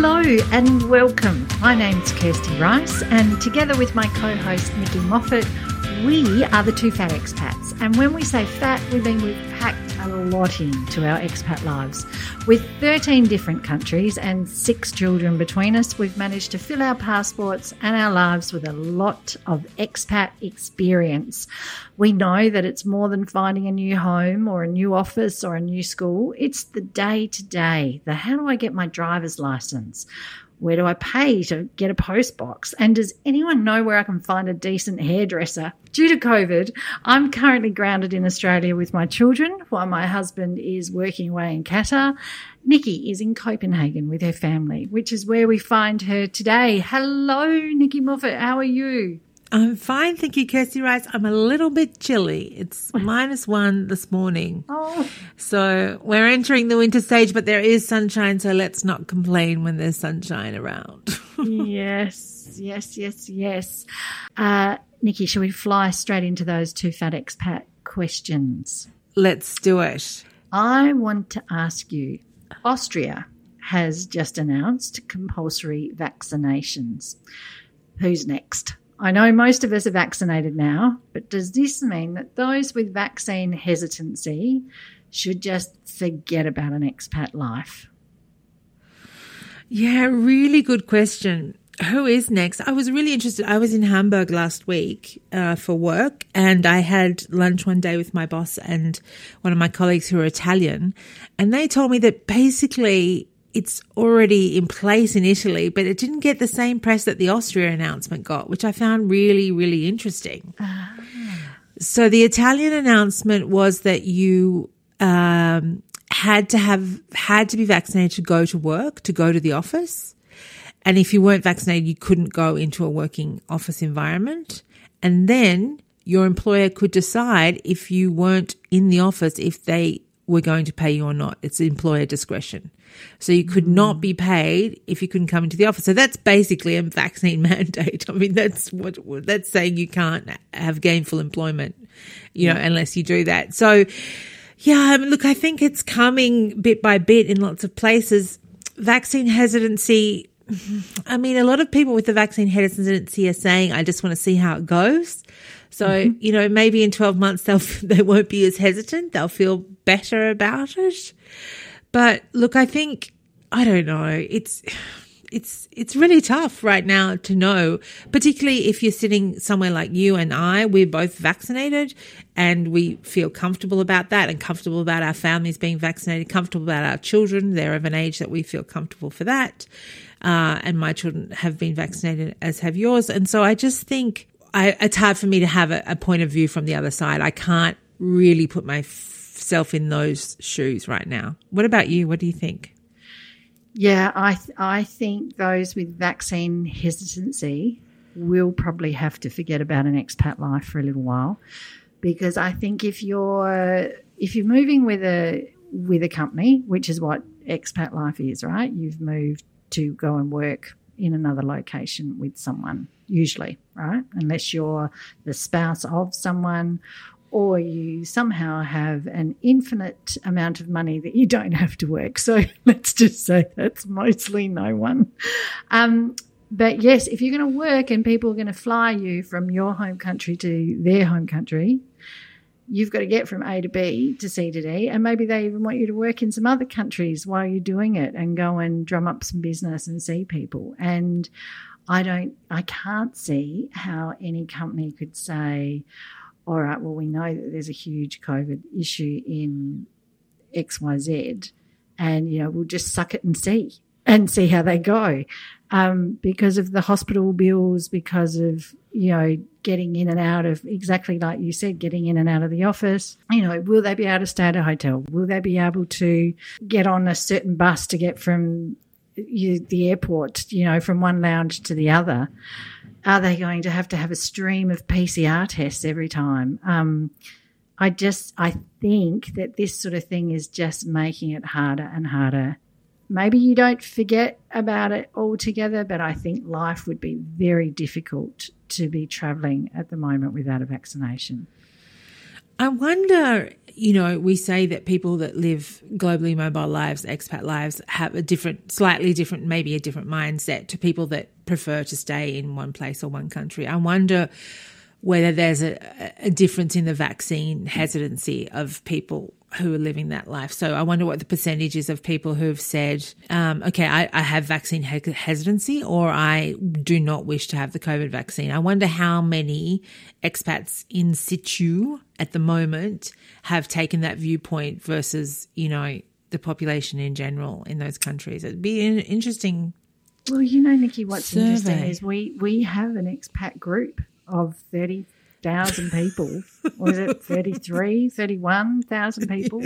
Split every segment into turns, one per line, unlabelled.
Hello and welcome. My name's Kirsty Rice, and together with my co host Nikki Moffat, we are the two fat expats. And when we say fat, we mean we've a lot into our expat lives. With 13 different countries and six children between us, we've managed to fill our passports and our lives with a lot of expat experience. We know that it's more than finding a new home or a new office or a new school. It's the day to day, the how do I get my driver's license? Where do I pay to get a post box? And does anyone know where I can find a decent hairdresser? Due to COVID, I'm currently grounded in Australia with my children while my husband is working away in Qatar. Nikki is in Copenhagen with her family, which is where we find her today. Hello, Nikki Moffat. How are you?
I'm fine, thank you, Kirsty Rice. I'm a little bit chilly. It's minus one this morning.
Oh.
So we're entering the winter stage, but there is sunshine, so let's not complain when there's sunshine around.
yes, yes, yes, yes. Uh, Nikki, shall we fly straight into those two fat expat questions?
let's do it.
I want to ask you Austria has just announced compulsory vaccinations. Who's next? I know most of us are vaccinated now, but does this mean that those with vaccine hesitancy should just forget about an expat life?
Yeah, really good question. Who is next? I was really interested. I was in Hamburg last week uh, for work, and I had lunch one day with my boss and one of my colleagues who are Italian, and they told me that basically it's already in place in Italy, but it didn't get the same press that the Austria announcement got, which I found really, really interesting. So the Italian announcement was that you um, had to have had to be vaccinated to go to work, to go to the office. And if you weren't vaccinated, you couldn't go into a working office environment. And then your employer could decide if you weren't in the office, if they were going to pay you or not. It's employer discretion. So you could not be paid if you couldn't come into the office. So that's basically a vaccine mandate. I mean, that's what, that's saying you can't have gainful employment, you know, unless you do that. So yeah, I mean, look, I think it's coming bit by bit in lots of places. Vaccine hesitancy. I mean, a lot of people with the vaccine hesitancy are saying, I just want to see how it goes. So, you know, maybe in 12 months they'll, they won't be as hesitant. They'll feel better about it. But look, I think, I don't know. It's, it's, it's really tough right now to know, particularly if you're sitting somewhere like you and I, we're both vaccinated and we feel comfortable about that and comfortable about our families being vaccinated, comfortable about our children. They're of an age that we feel comfortable for that. Uh, and my children have been vaccinated as have yours. And so I just think I, it's hard for me to have a, a point of view from the other side. I can't really put myself in those shoes right now. What about you? What do you think?
Yeah, I th- I think those with vaccine hesitancy will probably have to forget about an expat life for a little while, because I think if you're if you're moving with a with a company, which is what expat life is, right? You've moved to go and work in another location with someone, usually, right? Unless you're the spouse of someone or you somehow have an infinite amount of money that you don't have to work. So let's just say that's mostly no one. Um, but yes, if you're going to work and people are going to fly you from your home country to their home country, you've got to get from A to B to C to D. And maybe they even want you to work in some other countries while you're doing it and go and drum up some business and see people. And I don't, I can't see how any company could say, all right, well, we know that there's a huge COVID issue in XYZ, and, you know, we'll just suck it and see and see how they go. Um, because of the hospital bills, because of, you know, getting in and out of exactly like you said, getting in and out of the office. You know, will they be able to stay at a hotel? Will they be able to get on a certain bus to get from you, the airport, you know, from one lounge to the other? Are they going to have to have a stream of PCR tests every time? Um, I just, I think that this sort of thing is just making it harder and harder. Maybe you don't forget about it altogether, but I think life would be very difficult to be traveling at the moment without a vaccination.
I wonder, you know, we say that people that live globally mobile lives, expat lives, have a different, slightly different, maybe a different mindset to people that prefer to stay in one place or one country. I wonder whether there's a, a difference in the vaccine hesitancy of people who are living that life. So I wonder what the percentage is of people who've said, um, okay, I, I, have vaccine hesitancy or I do not wish to have the COVID vaccine. I wonder how many expats in situ at the moment have taken that viewpoint versus, you know, the population in general in those countries. It'd be an interesting.
Well, you know, Nikki, what's survey. interesting is we, we have an expat group of 30 thousand people, is it 33, 31,000 people?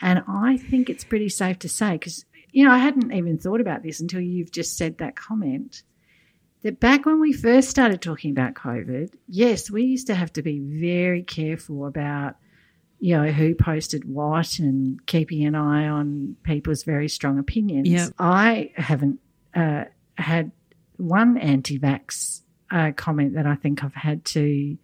And I think it's pretty safe to say, because, you know, I hadn't even thought about this until you've just said that comment, that back when we first started talking about COVID, yes, we used to have to be very careful about, you know, who posted what and keeping an eye on people's very strong opinions. Yep. I haven't uh, had one anti vax uh, comment that I think I've had to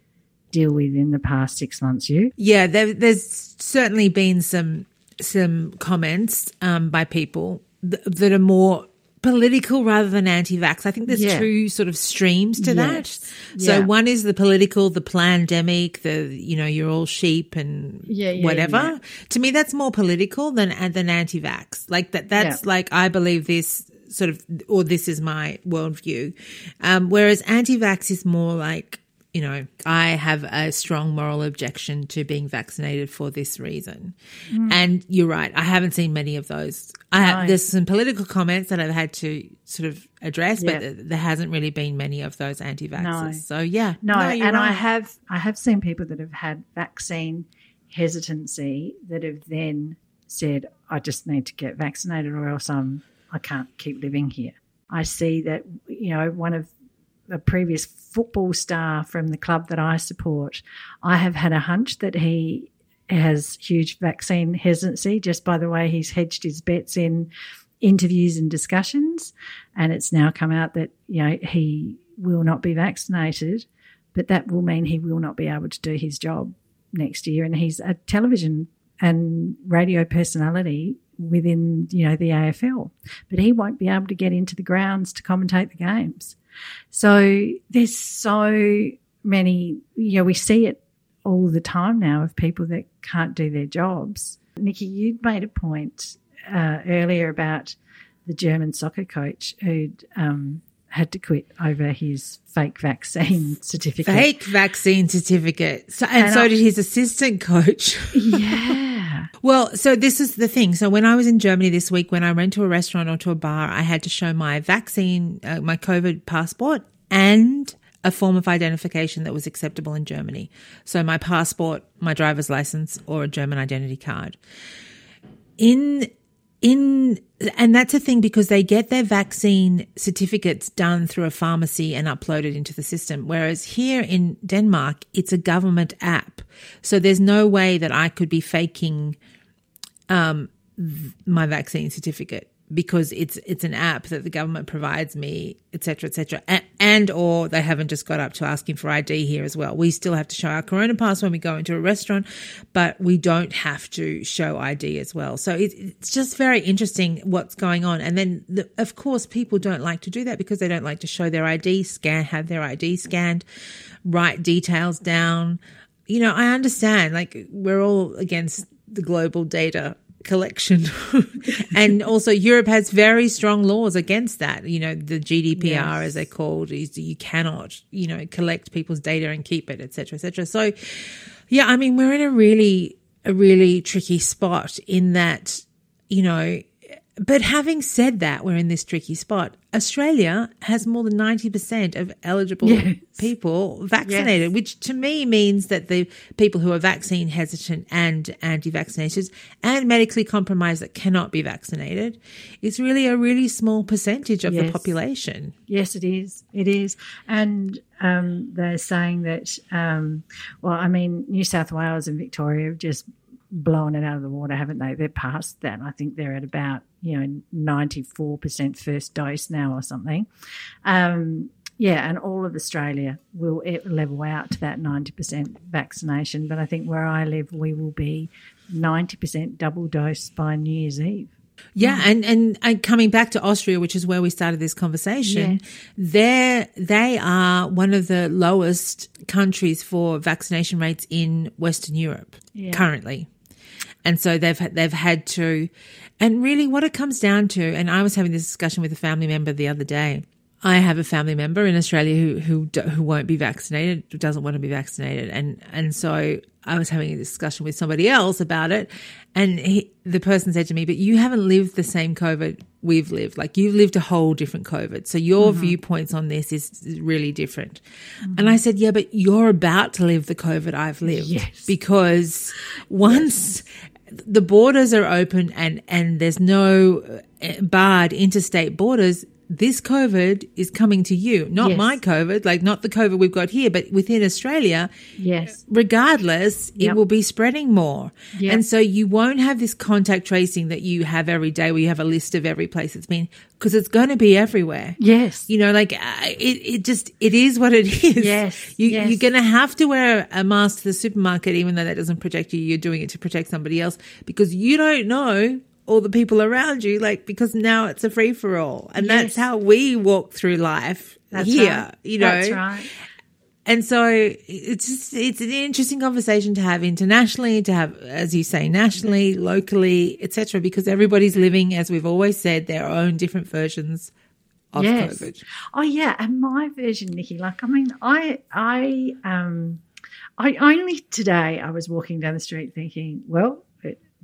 deal with in the past six months. You?
Yeah, there, there's certainly been some some comments um, by people th- that are more political rather than anti-vax. I think there's yeah. two sort of streams to yes. that. So yeah. one is the political, the pandemic, the you know you're all sheep and yeah, whatever. To me, that's more political than than anti-vax. Like that. That's like I believe this sort of, or this is my worldview. Um, whereas anti-vax is more like you know, I have a strong moral objection to being vaccinated for this reason. Mm. And you're right, I haven't seen many of those. I have, there's some political comments that I've had to sort of address, but there hasn't really been many of those anti-vaxxers. No. So yeah,
no, no and right. I have I have seen people that have had vaccine hesitancy that have then said, "I just need to get vaccinated, or else I'm I can't keep living here." I see that you know one of a previous football star from the club that I support, I have had a hunch that he has huge vaccine hesitancy just by the way he's hedged his bets in interviews and discussions. And it's now come out that, you know, he will not be vaccinated, but that will mean he will not be able to do his job next year. And he's a television and radio personality within, you know, the AFL, but he won't be able to get into the grounds to commentate the games. So there's so many, you know, we see it all the time now of people that can't do their jobs. Nikki, you made a point uh, earlier about the German soccer coach who'd um, had to quit over his fake vaccine certificate.
Fake vaccine certificate. So, and, and so I, did his assistant coach.
yeah.
Well, so this is the thing. So when I was in Germany this week, when I went to a restaurant or to a bar, I had to show my vaccine, uh, my COVID passport and a form of identification that was acceptable in Germany. So my passport, my driver's license, or a German identity card. In in and that's a thing because they get their vaccine certificates done through a pharmacy and uploaded into the system. Whereas here in Denmark it's a government app. So there's no way that I could be faking um, my vaccine certificate because it's it's an app that the government provides me, etc., etc., and, and, or they haven't just got up to asking for ID here as well. We still have to show our Corona pass when we go into a restaurant, but we don't have to show ID as well. So it, it's just very interesting what's going on. And then, the, of course, people don't like to do that because they don't like to show their ID, scan, have their ID scanned, write details down. You know, I understand. Like we're all against the global data collection. and also Europe has very strong laws against that. You know, the GDPR yes. as they're called is you cannot, you know, collect people's data and keep it, etc., etc. So yeah, I mean, we're in a really, a really tricky spot in that, you know, but having said that, we're in this tricky spot. Australia has more than 90% of eligible yes. people vaccinated, yes. which to me means that the people who are vaccine hesitant and anti vaccinators and medically compromised that cannot be vaccinated is really a really small percentage of yes. the population.
Yes, it is. It is. And um, they're saying that, um, well, I mean, New South Wales and Victoria have just blown it out of the water, haven't they? They're past that. I think they're at about, you know, 94% first dose now or something. Um, Yeah, and all of Australia will level out to that 90% vaccination. But I think where I live, we will be 90% double dose by New Year's Eve.
Yeah, and, and and coming back to Austria, which is where we started this conversation, they they are one of the lowest countries for vaccination rates in Western Europe
Yeah.
currently, and so they've they've had to, and really what it comes down to, and I was having this discussion with a family member the other day. I have a family member in Australia who who who won't be vaccinated, who doesn't want to be vaccinated, and and so I was having a discussion with somebody else about it, and he, the person said to me, "But you haven't lived the same COVID we've lived. Like you've lived a whole different COVID, so your mm-hmm. viewpoints on this is is really different." Mm-hmm. And I said, "Yeah, but you're about to live the COVID I've lived
Yes.
because once." The borders are open and, and there's no uh, barred interstate borders this COVID is coming to you, not
Yes.
my COVID, like not the COVID we've got here, but within Australia,
Yes.
regardless, it will be spreading more.
Yep.
And so you won't have this contact tracing that you have every day where you have a list of every place it's been because it's going to be everywhere.
Yes.
You know, like uh, it, it just, it is what it is.
Yes,
You,
yes.
You're going to have to wear a mask to the supermarket, even though that doesn't protect you. You're doing it to protect somebody else because you don't know all the people around you, like, because now it's a free for all. And that's how we walk through life
That's
here,
right.
you know.
That's right.
And so it's just, it's an interesting conversation to have internationally, to have, as you say, nationally, locally, etc. Because everybody's living, as we've always said, their own different versions of
yes.
COVID.
Oh yeah, and my version, Nikki. Like, I mean, I, I, um, I only today I was walking down the street thinking, well,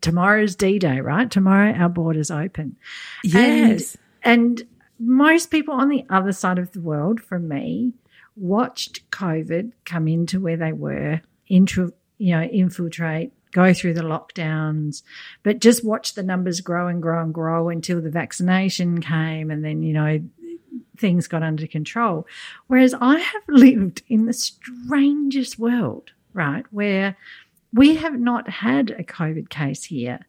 tomorrow's D Day, right? Tomorrow our borders open.
Yes.
And, and most people on the other side of the world from me watched COVID come into where they were, intro, you know, infiltrate, go through the lockdowns, but just watch the numbers grow and grow and grow until the vaccination came and then, you know, things got under control. Whereas I have lived in the strangest world, right, where we have not had a COVID case here.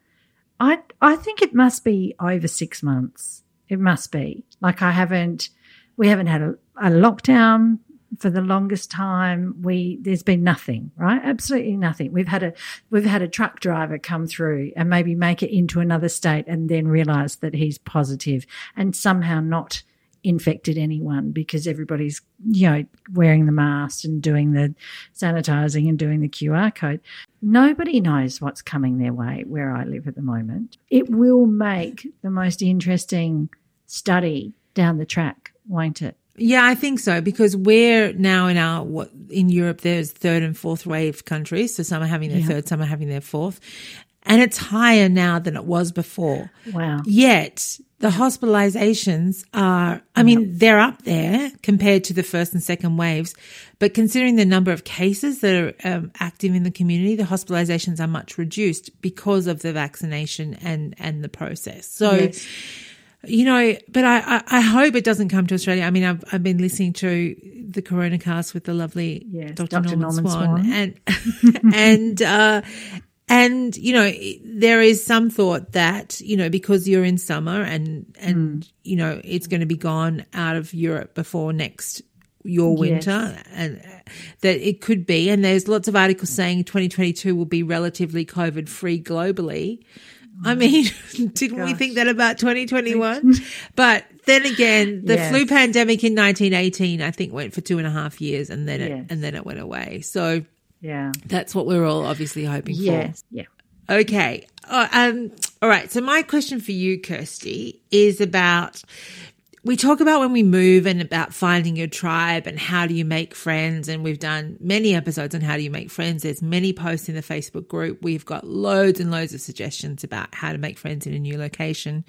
I I think it must be over six months. It must be like I haven't. We haven't had a, a lockdown for the longest time. We there's been nothing, right? Absolutely nothing. We've had a we've had a truck driver come through and maybe make it into another state and then realize that he's positive and somehow not infected anyone because everybody's you know wearing the mask and doing the sanitizing and doing the QR code. Nobody knows what's coming their way where I live at the moment. It will make the most interesting study down the track, won't it?
Yeah, I think so because we're now in our what in Europe. There's third and fourth wave countries, so some are having their
Yeah.
third, some are having their fourth, and it's higher now than it was before.
Wow.
Yet the hospitalizations are, I mean, they're up there compared to the first and second waves, but considering the number of cases that are um, active in the community, the hospitalizations are much reduced because of the vaccination and and the process. So
Yes.
you know, but I, I, I hope it doesn't come to Australia. I mean, I've, I've been listening to the Corona cast with the lovely
Yes,
Dr.
Dr.
Norman,
Norman
Swan,
Swan.
and and uh, and you know, there is some thought that you know because you're in summer and and
Hmm.
you know it's going to be gone out of Europe before next your winter
Yes.
and uh, that it could be and there's lots of articles saying 2022 will be relatively covid free globally I mean, didn't we
Hmm.
Think that about 2021? but then again, the
Yes.
flu pandemic in 1918, I think, went for two and a half years, and then it
Yes.
and then it went away. So
Yeah.
that's what we're all obviously hoping for.
Yes. Yeah.
Okay. Uh, um. All right. So my question for you, Kirsty, is about. We talk about when we move and about finding your tribe and how do you make friends. And we've done many episodes on how do you make friends. There's many posts in the Facebook group. We've got loads and loads of suggestions about how to make friends in a new location.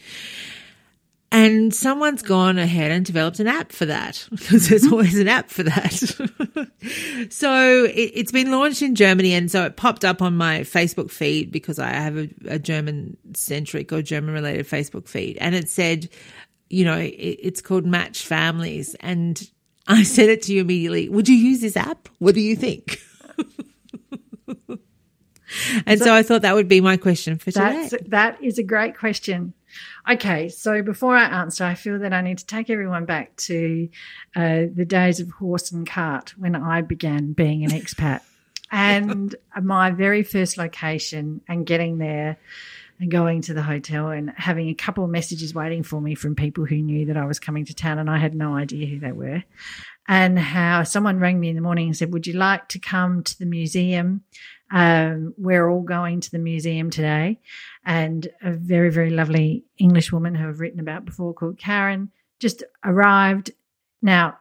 And someone's gone ahead and developed an app for that because there's mm-hmm. always an app for that. so it, it's been launched in Germany. And so it popped up on my Facebook feed because I have a, a German centric or German related Facebook feed. And it said, you know, it, it's called Match Families. And I said it to you immediately. Would you use this app? What do you think? and so, I thought that would be my question for today.
That is a great question. Okay, so before I answer, I feel that I need to take everyone back to uh, the days of horse and cart when I began being an expat. and my very first location and getting there and going to the hotel and having a couple of messages waiting for me from people who knew that I was coming to town and I had no idea who they were. And how someone rang me in the morning and said, Would you like to come to the museum? Um, we're all going to the museum today. And a very, very lovely English woman who I've written about before called Karen just arrived. Now,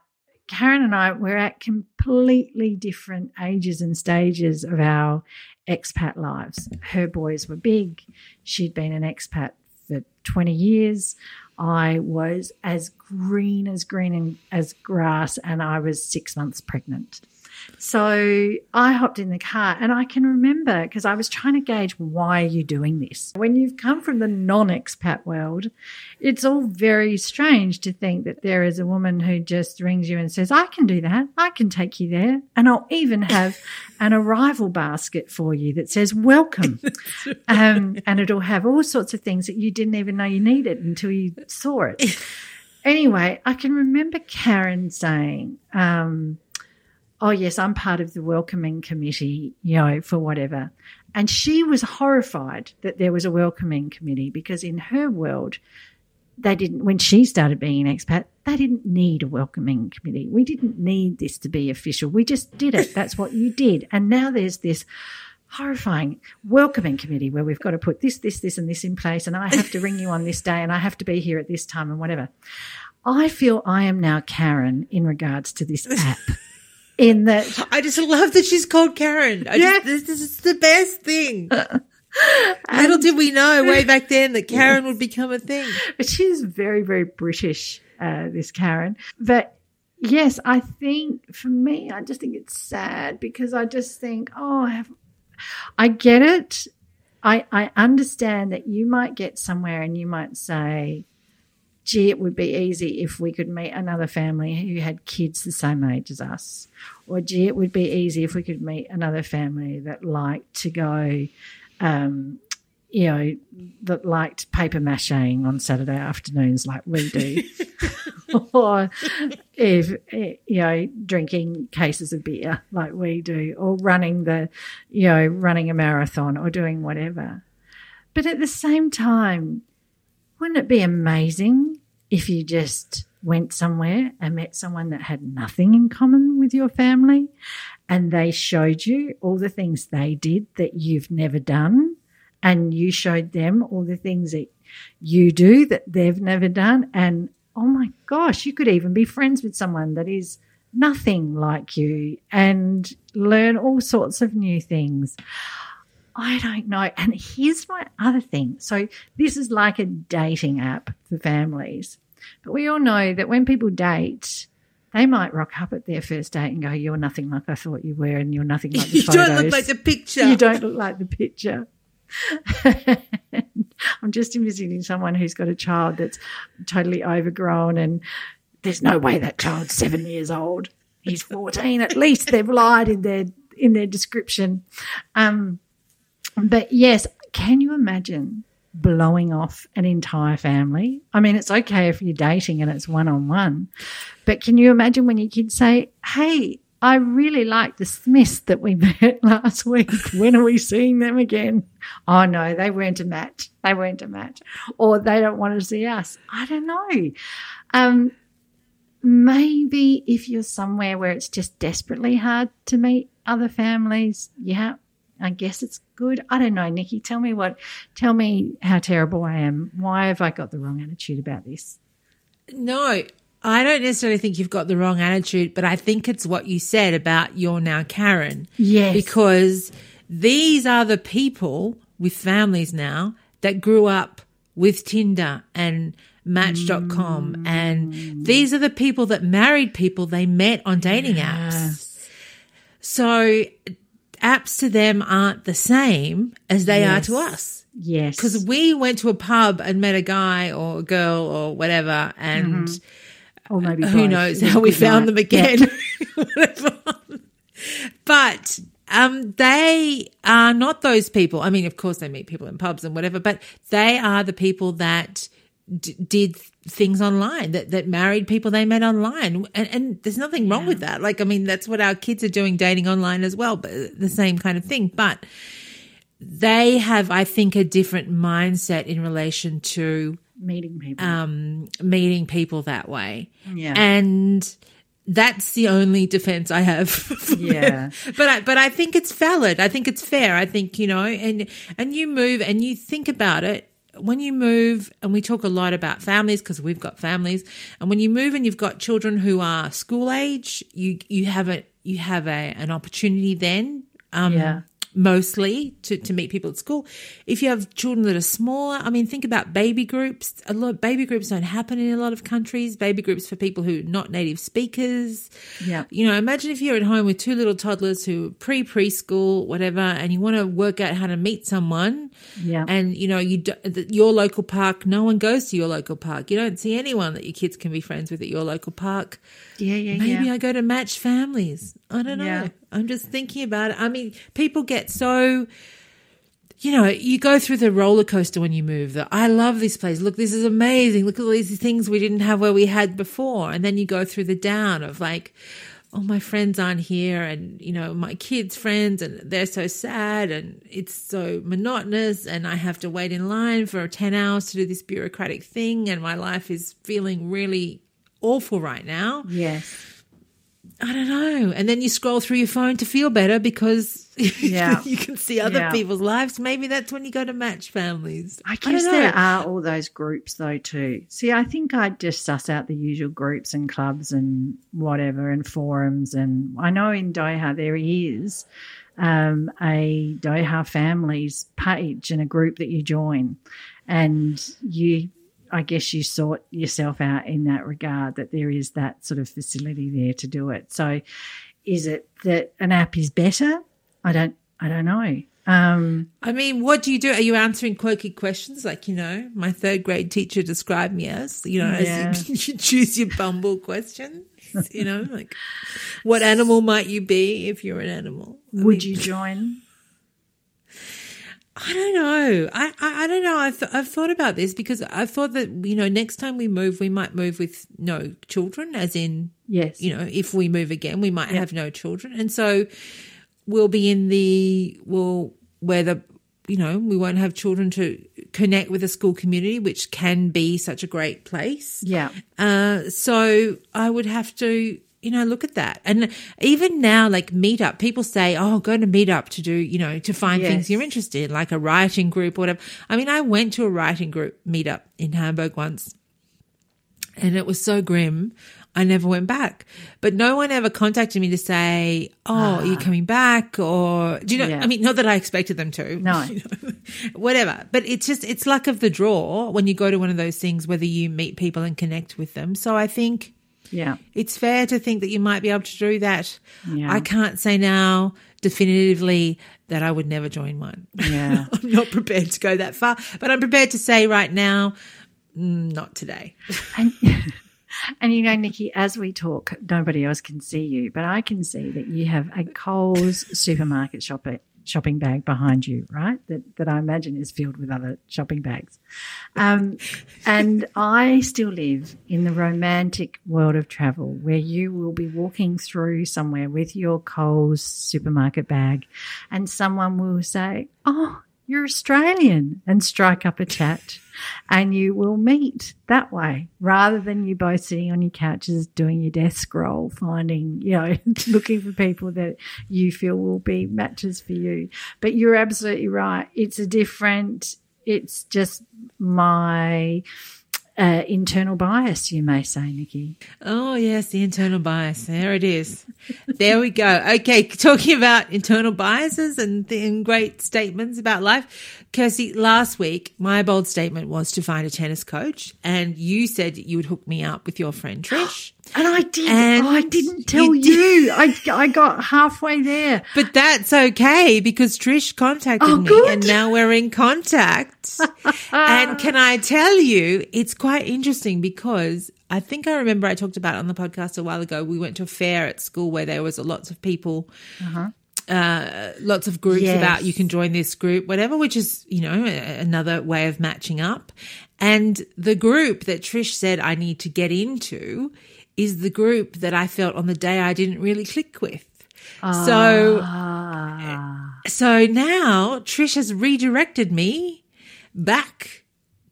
Karen and I were at completely different ages and stages of our expat lives. Her boys were big. She'd been an expat for 20 years. I was as green as green as grass, and I was six months pregnant. So I hopped in the car and I can remember because I was trying to gauge why are you doing this? When you've come from the non expat world, it's all very strange to think that there is a woman who just rings you and says, I can do that. I can take you there. And I'll even have an arrival basket for you that says welcome. um, and it'll have all sorts of things that you didn't even know you needed until you saw it. anyway, I can remember Karen saying, um, oh yes, I'm part of the welcoming committee, you know, for whatever. And she was horrified that there was a welcoming committee because in her world, they didn't, when she started being an expat, they didn't need a welcoming committee. We didn't need this to be official. We just did it. That's what you did. And now there's this horrifying welcoming committee where we've got to put this, this, this, and this in place. And I have to ring you on this day and I have to be here at this time and whatever. I feel I am now Karen in regards to this app in that
I just love that she's called Karen. I
Yeah.
just, this, this is the best thing. Little did we know way back then that Karen would become a thing.
But she's very, very British, uh, this Karen. But yes, I think for me, I just think it's sad because I just think, oh, I, have, I get it. I, I understand that you might get somewhere and you might say, gee, it would be easy if we could meet another family who had kids the same age as us. Or gee, it would be easy if we could meet another family that liked to go um, you know, that liked paper macheing on Saturday afternoons like we do, or if you know, drinking cases of beer like we do, or running the, you know, running a marathon or doing whatever. But at the same time, wouldn't it be amazing if you just went somewhere and met someone that had nothing in common with your family and they showed you all the things they did that you've never done and you showed them all the things that you do that they've never done? And oh my gosh you could even be friends with someone that is nothing like you and learn all sorts of new things I don't know. And here's my other thing. So this is like a dating app for families. But we all know that when people date, they might rock up at their first date and go, You're nothing like I thought you were, and you're nothing like the
You
photos.
don't look like the picture.
You don't look like the picture. I'm just envisioning someone who's got a child that's totally overgrown, and there's no way that child's seven years old. He's 14. At least they've lied in their in their description. Um, but yes, can you imagine blowing off an entire family? I mean, it's okay if you're dating and it's one on one, but can you imagine when your kids say, "Hey"? I really like the Smiths that we met last week. When are we seeing them again? Oh no, they weren't a match. They weren't a match. Or they don't want to see us. I don't know. Um, maybe if you're somewhere where it's just desperately hard to meet other families, yeah, I guess it's good. I don't know, Nikki. Tell me what, tell me how terrible I am. Why have I got the wrong attitude about this?
No, I don't necessarily think you've got the wrong attitude, but I think it's what you said about you're now Karen.
Yes.
Because these are the people with families now that grew up with Tinder and Match.com. Mm. And these are the people that married people they met on dating apps. So apps to them aren't the same as they are to us.
Yes.
Because we went to a pub and met a guy or a girl or whatever, and
or maybe
who
both.
knows how we found
night.
them again. But um, they are not those people. I mean, of course, they meet people in pubs and whatever, but they are the people that d- did things online that that married people they met online and, and there's nothing wrong with that like i mean that's what our kids are doing dating online as well but the same kind of thing but they have i think a different mindset in relation to
Meeting people.
um, meeting people that way
Yeah.
and that's the only defense I have.
Yeah.
But I, but I think it's valid. I think it's fair. I think, you know, and, and you move and you think about it when you move and we talk a lot about families because we've got families and when you move and you've got children who are school age, you, you have a, you have a, an opportunity then. Um,
Yeah.
Mostly to, to meet people at school. If you have children that are smaller, I mean, think about baby groups. A lot baby groups don't happen in a lot of countries. Baby groups for people who are not native speakers.
Yeah.
You know, imagine if you're at home with two little toddlers who are pre preschool, whatever, and you want to work out how to meet someone.
Yeah.
And you know, you do, your local park. No one goes to your local park. You don't see anyone that your kids can be friends with at your local park.
yeah, yeah,
Maybe
yeah.
I go to match families. I don't know.
Yeah.
I'm just thinking about it. I mean, people get so, you know, you go through the roller coaster when you move. That I love this place. Look, this is amazing. Look at all these things we didn't have where we had before. And then you go through the down of like, oh, my friends aren't here, and you know, my kids' friends, and they're so sad, and it's so monotonous, and I have to wait in line for ten hours to do this bureaucratic thing, and my life is feeling really awful right now.
yes.
I don't know. And then you scroll through your phone to feel better because
Yeah.
you can see other
Yeah.
people's lives. Maybe that's when you go to match families.
I guess
know.
there are all those groups though too. See, I think I'd just suss out the usual groups and clubs and whatever and forums. And I know in Doha there is um, a Doha families page and a group that you join, and you. I guess you sort yourself out in that regard that there is that sort of facility there to do it. So, is it that an app is better? I don't. I don't know. Um,
I mean, what do you do? Are you answering quirky questions like, you know, my third grade teacher described me as, you know,
Yeah.
as you, you choose your bumble questions, you know, like what animal might you be if you're an animal? I
would
mean,
you join?
I don't know. I, I, I don't know. I've, I've thought about this because I thought that, you know, next time we move, we might move with no children, as in,
Yes.
you know, if we move again, we might have no children. And so we'll be in the, well, where the, you know, we won't have children to connect with a school community, which can be such a great place.
Yeah.
Uh, so I would have to, you know, look at that. And even now, like Meetup, people say, oh, go to Meetup to do, you know, to find
Yes.
things you're interested in, like a writing group or whatever. I mean, I went to a writing group meetup in Hamburg once and it was so grim. I never went back. But no one ever contacted me to say, "Oh, are you coming back?" Or do you know?
Ah. Yeah.
I mean, not that I expected them to.
No.
you know, whatever. But it's just it's luck of the draw when you go to one of those things, whether you meet people and connect with them. So I think
Yeah.
it's fair to think that you might be able to do that.
Yeah.
I can't say now definitively that I would never join one.
Yeah.
I'm not prepared to go that far, but I'm prepared to say right now, mm, not today.
And, and you know, Nikki, as we talk, nobody else can see you, but I can see that you have a Coles supermarket shopper, shopping bag behind you, right? That, that I imagine is filled with other shopping bags. Um, and I still live in the romantic world of travel where you will be walking through somewhere with your Coles supermarket bag and someone will say, Oh, you're Australian and strike up a chat and you will meet that way rather than you both sitting on your couches doing your desk scroll, finding, you know, looking for people that you feel will be matches for you. But you're absolutely right. It's a different, it's just my uh, internal bias, you may say, Nikki.
Oh, yes, the internal bias. There it is. There we go. Okay, talking about internal biases and, and great statements about life. Kirsty, last week, my bold statement was to find a tennis coach, and you said you would hook me up with your friend Trish.
And I did.
And
I didn't tell
you
you. I, I got halfway there.
But that's okay because Trish contacted
Oh,
me
good.
and now we're in contact. and can I tell you, it's quite interesting because I think I remember I talked about on the podcast a while ago. We went to a fair at school where there was lots of people uh, lots of groups
Yes.
about you can join this group, whatever, which is, you know, another way of matching up. And the group that Trish said I need to get into is the group that I felt on the day I didn't really click with. So,
Ah.
so now Trish has redirected me back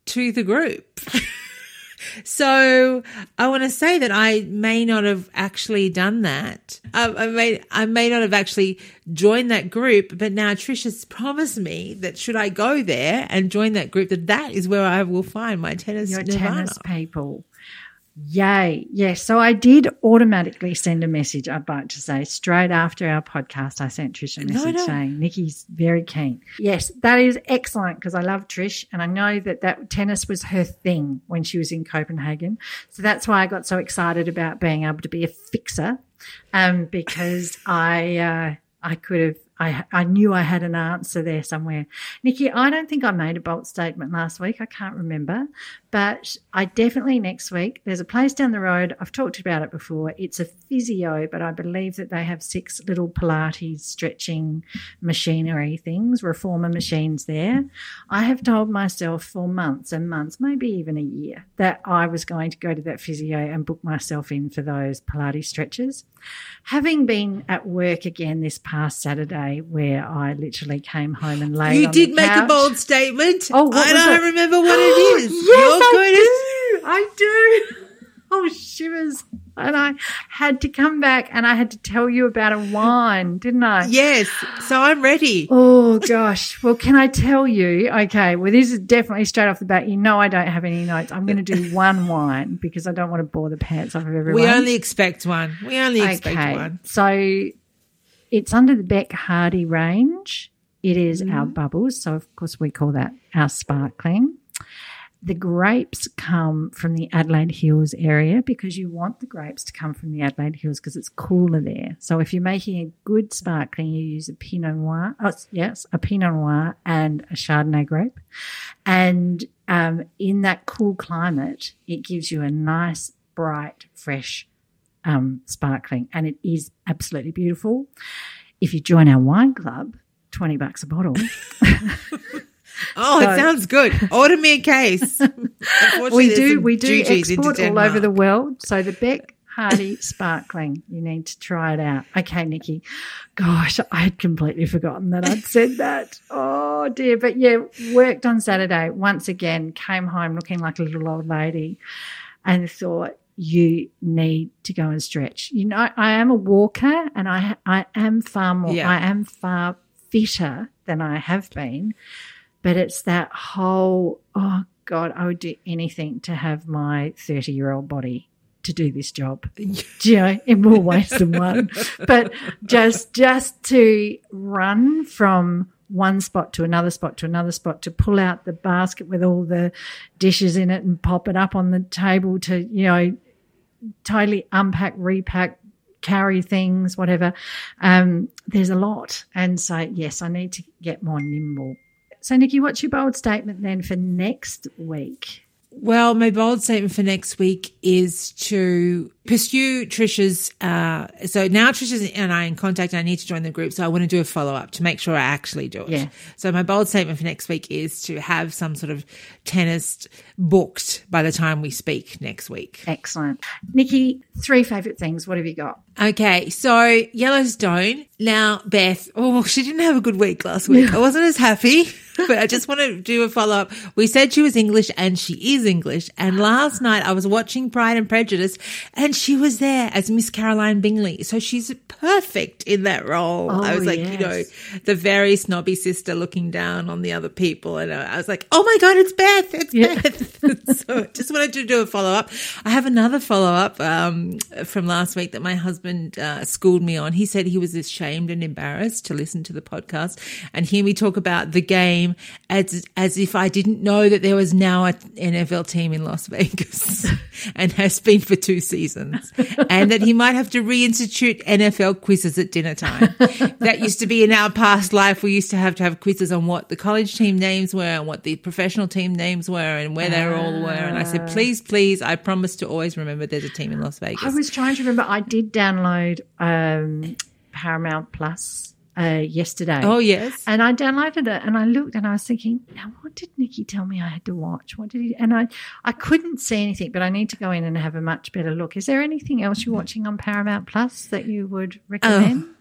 to the group. so I want to say that I may not have actually done that. I, I may I may not have actually joined that group, but now Trish has promised me that should I go there and join that group, that that is where I will find my tennis
your
nirvana.
tennis people. Yay. Yes. So I did automatically send a message, I'd like to say, straight after our podcast. I sent Trish a message
no.
saying Nikki's very keen. Yes, that is excellent because I love Trish and I know that, that tennis was her thing when she was in Copenhagen. So that's why I got so excited about being able to be a fixer um, because I, uh, I could have, I, I knew I had an answer there somewhere. Nikki, I don't think I made a bold statement last week. I can't remember, but I definitely next week, there's a place down the road. I've talked about it before. It's a physio, but I believe that they have six little Pilates stretching machinery things, reformer machines there. I have told myself for months and months, maybe even a year, that I was going to go to that physio and book myself in for those Pilates stretches. Having been at work again this past Saturday, where I literally came home and laid
You did make a bold statement.
Oh,
I don't
it?
remember what it is.
yes,
You're
I do. I do. Oh, shivers. And I had to come back and I had to tell you about a wine, didn't I?
Yes. So I'm ready.
Oh gosh. Well, can I tell you? Okay. Well, this is definitely straight off the bat. You know, I don't have any notes. I'm going to do one wine because I don't want to bore the pants off of everyone.
We only expect one. We only expect one.
So it's under the Bec Hardy range. It is
Mm-hmm.
our bubbles. So, of course, we call that our sparkling. The grapes come from the Adelaide Hills area because you want the grapes to come from the Adelaide Hills because it's cooler there. So, if you're making a good sparkling, you use a Pinot Noir. Oh, yes, a Pinot Noir and a Chardonnay grape. And um, in that cool climate, it gives you a nice, bright, fresh um, sparkling, and it is absolutely beautiful. If you join our wine club, twenty bucks a bottle.
Oh,
So-
it sounds good. Order me a case.
We do we do export all over the world. So the Bec Hardy Sparkling, you need to try it out. Okay, Nikki. Gosh, I had completely forgotten that I'd said that. Oh dear, but yeah, worked on Saturday once again. Came home looking like a little old lady, and thought you need to go and stretch. You know, I am a walker, and I I am far more.
Yeah.
I am far fitter than I have been. But it's that whole, oh God, I would do anything to have my 30 year old body to do this job. Do you know, in more ways than one. But just, just to run from one spot to another spot to another spot to pull out the basket with all the dishes in it and pop it up on the table to, you know, totally unpack, repack, carry things, whatever. Um, there's a lot. And so, yes, I need to get more nimble. So, Nikki, what's your bold statement then for next week?
Well, my bold statement for next week is to pursue Trisha's. Uh, so now Trisha's and I are in contact. And I need to join the group, so I want to do a follow up to make sure I actually do it.
Yeah.
So my bold statement for next week is to have some sort of tennis booked by the time we speak next week.
Excellent. Nikki, three favourite things. What have you got?
Okay, so Yellowstone. Now, Beth, oh, she didn't have a good week last week. I wasn't as happy, but I just want to do a follow up. We said she was English and she is English. And last night I was watching Pride and Prejudice and she was there as Miss Caroline Bingley. So she's perfect in that role. I
Oh,
was like, you know, the very snobby sister looking down on the other people. And I was like, oh my God, it's Beth. It's
Yeah.
Beth. so I just wanted to do a follow up. I have another follow up um, from last week that my husband uh, schooled me on. He said he was ashamed and embarrassed to listen to the podcast and hear me talk about the game as as if I didn't know that there was now an NFL team in Las Vegas and has been for two seasons, and that he might have to reinstitute NFL quizzes at dinner time. that used to be in our past life. We used to have to have quizzes on what the college team names were and what the professional team names were and where they all were. And I said, please, please, I promise to always remember there's a team in Las Vegas.
I was trying to remember. I did download um, Paramount Plus uh, yesterday.
Oh yes.
And I downloaded it and I looked and I was thinking, now what did Nikki tell me I had to watch? What did he? And I, I couldn't see anything, but I need to go in and have a much better look. Is there anything else you're watching on Paramount Plus that you would recommend?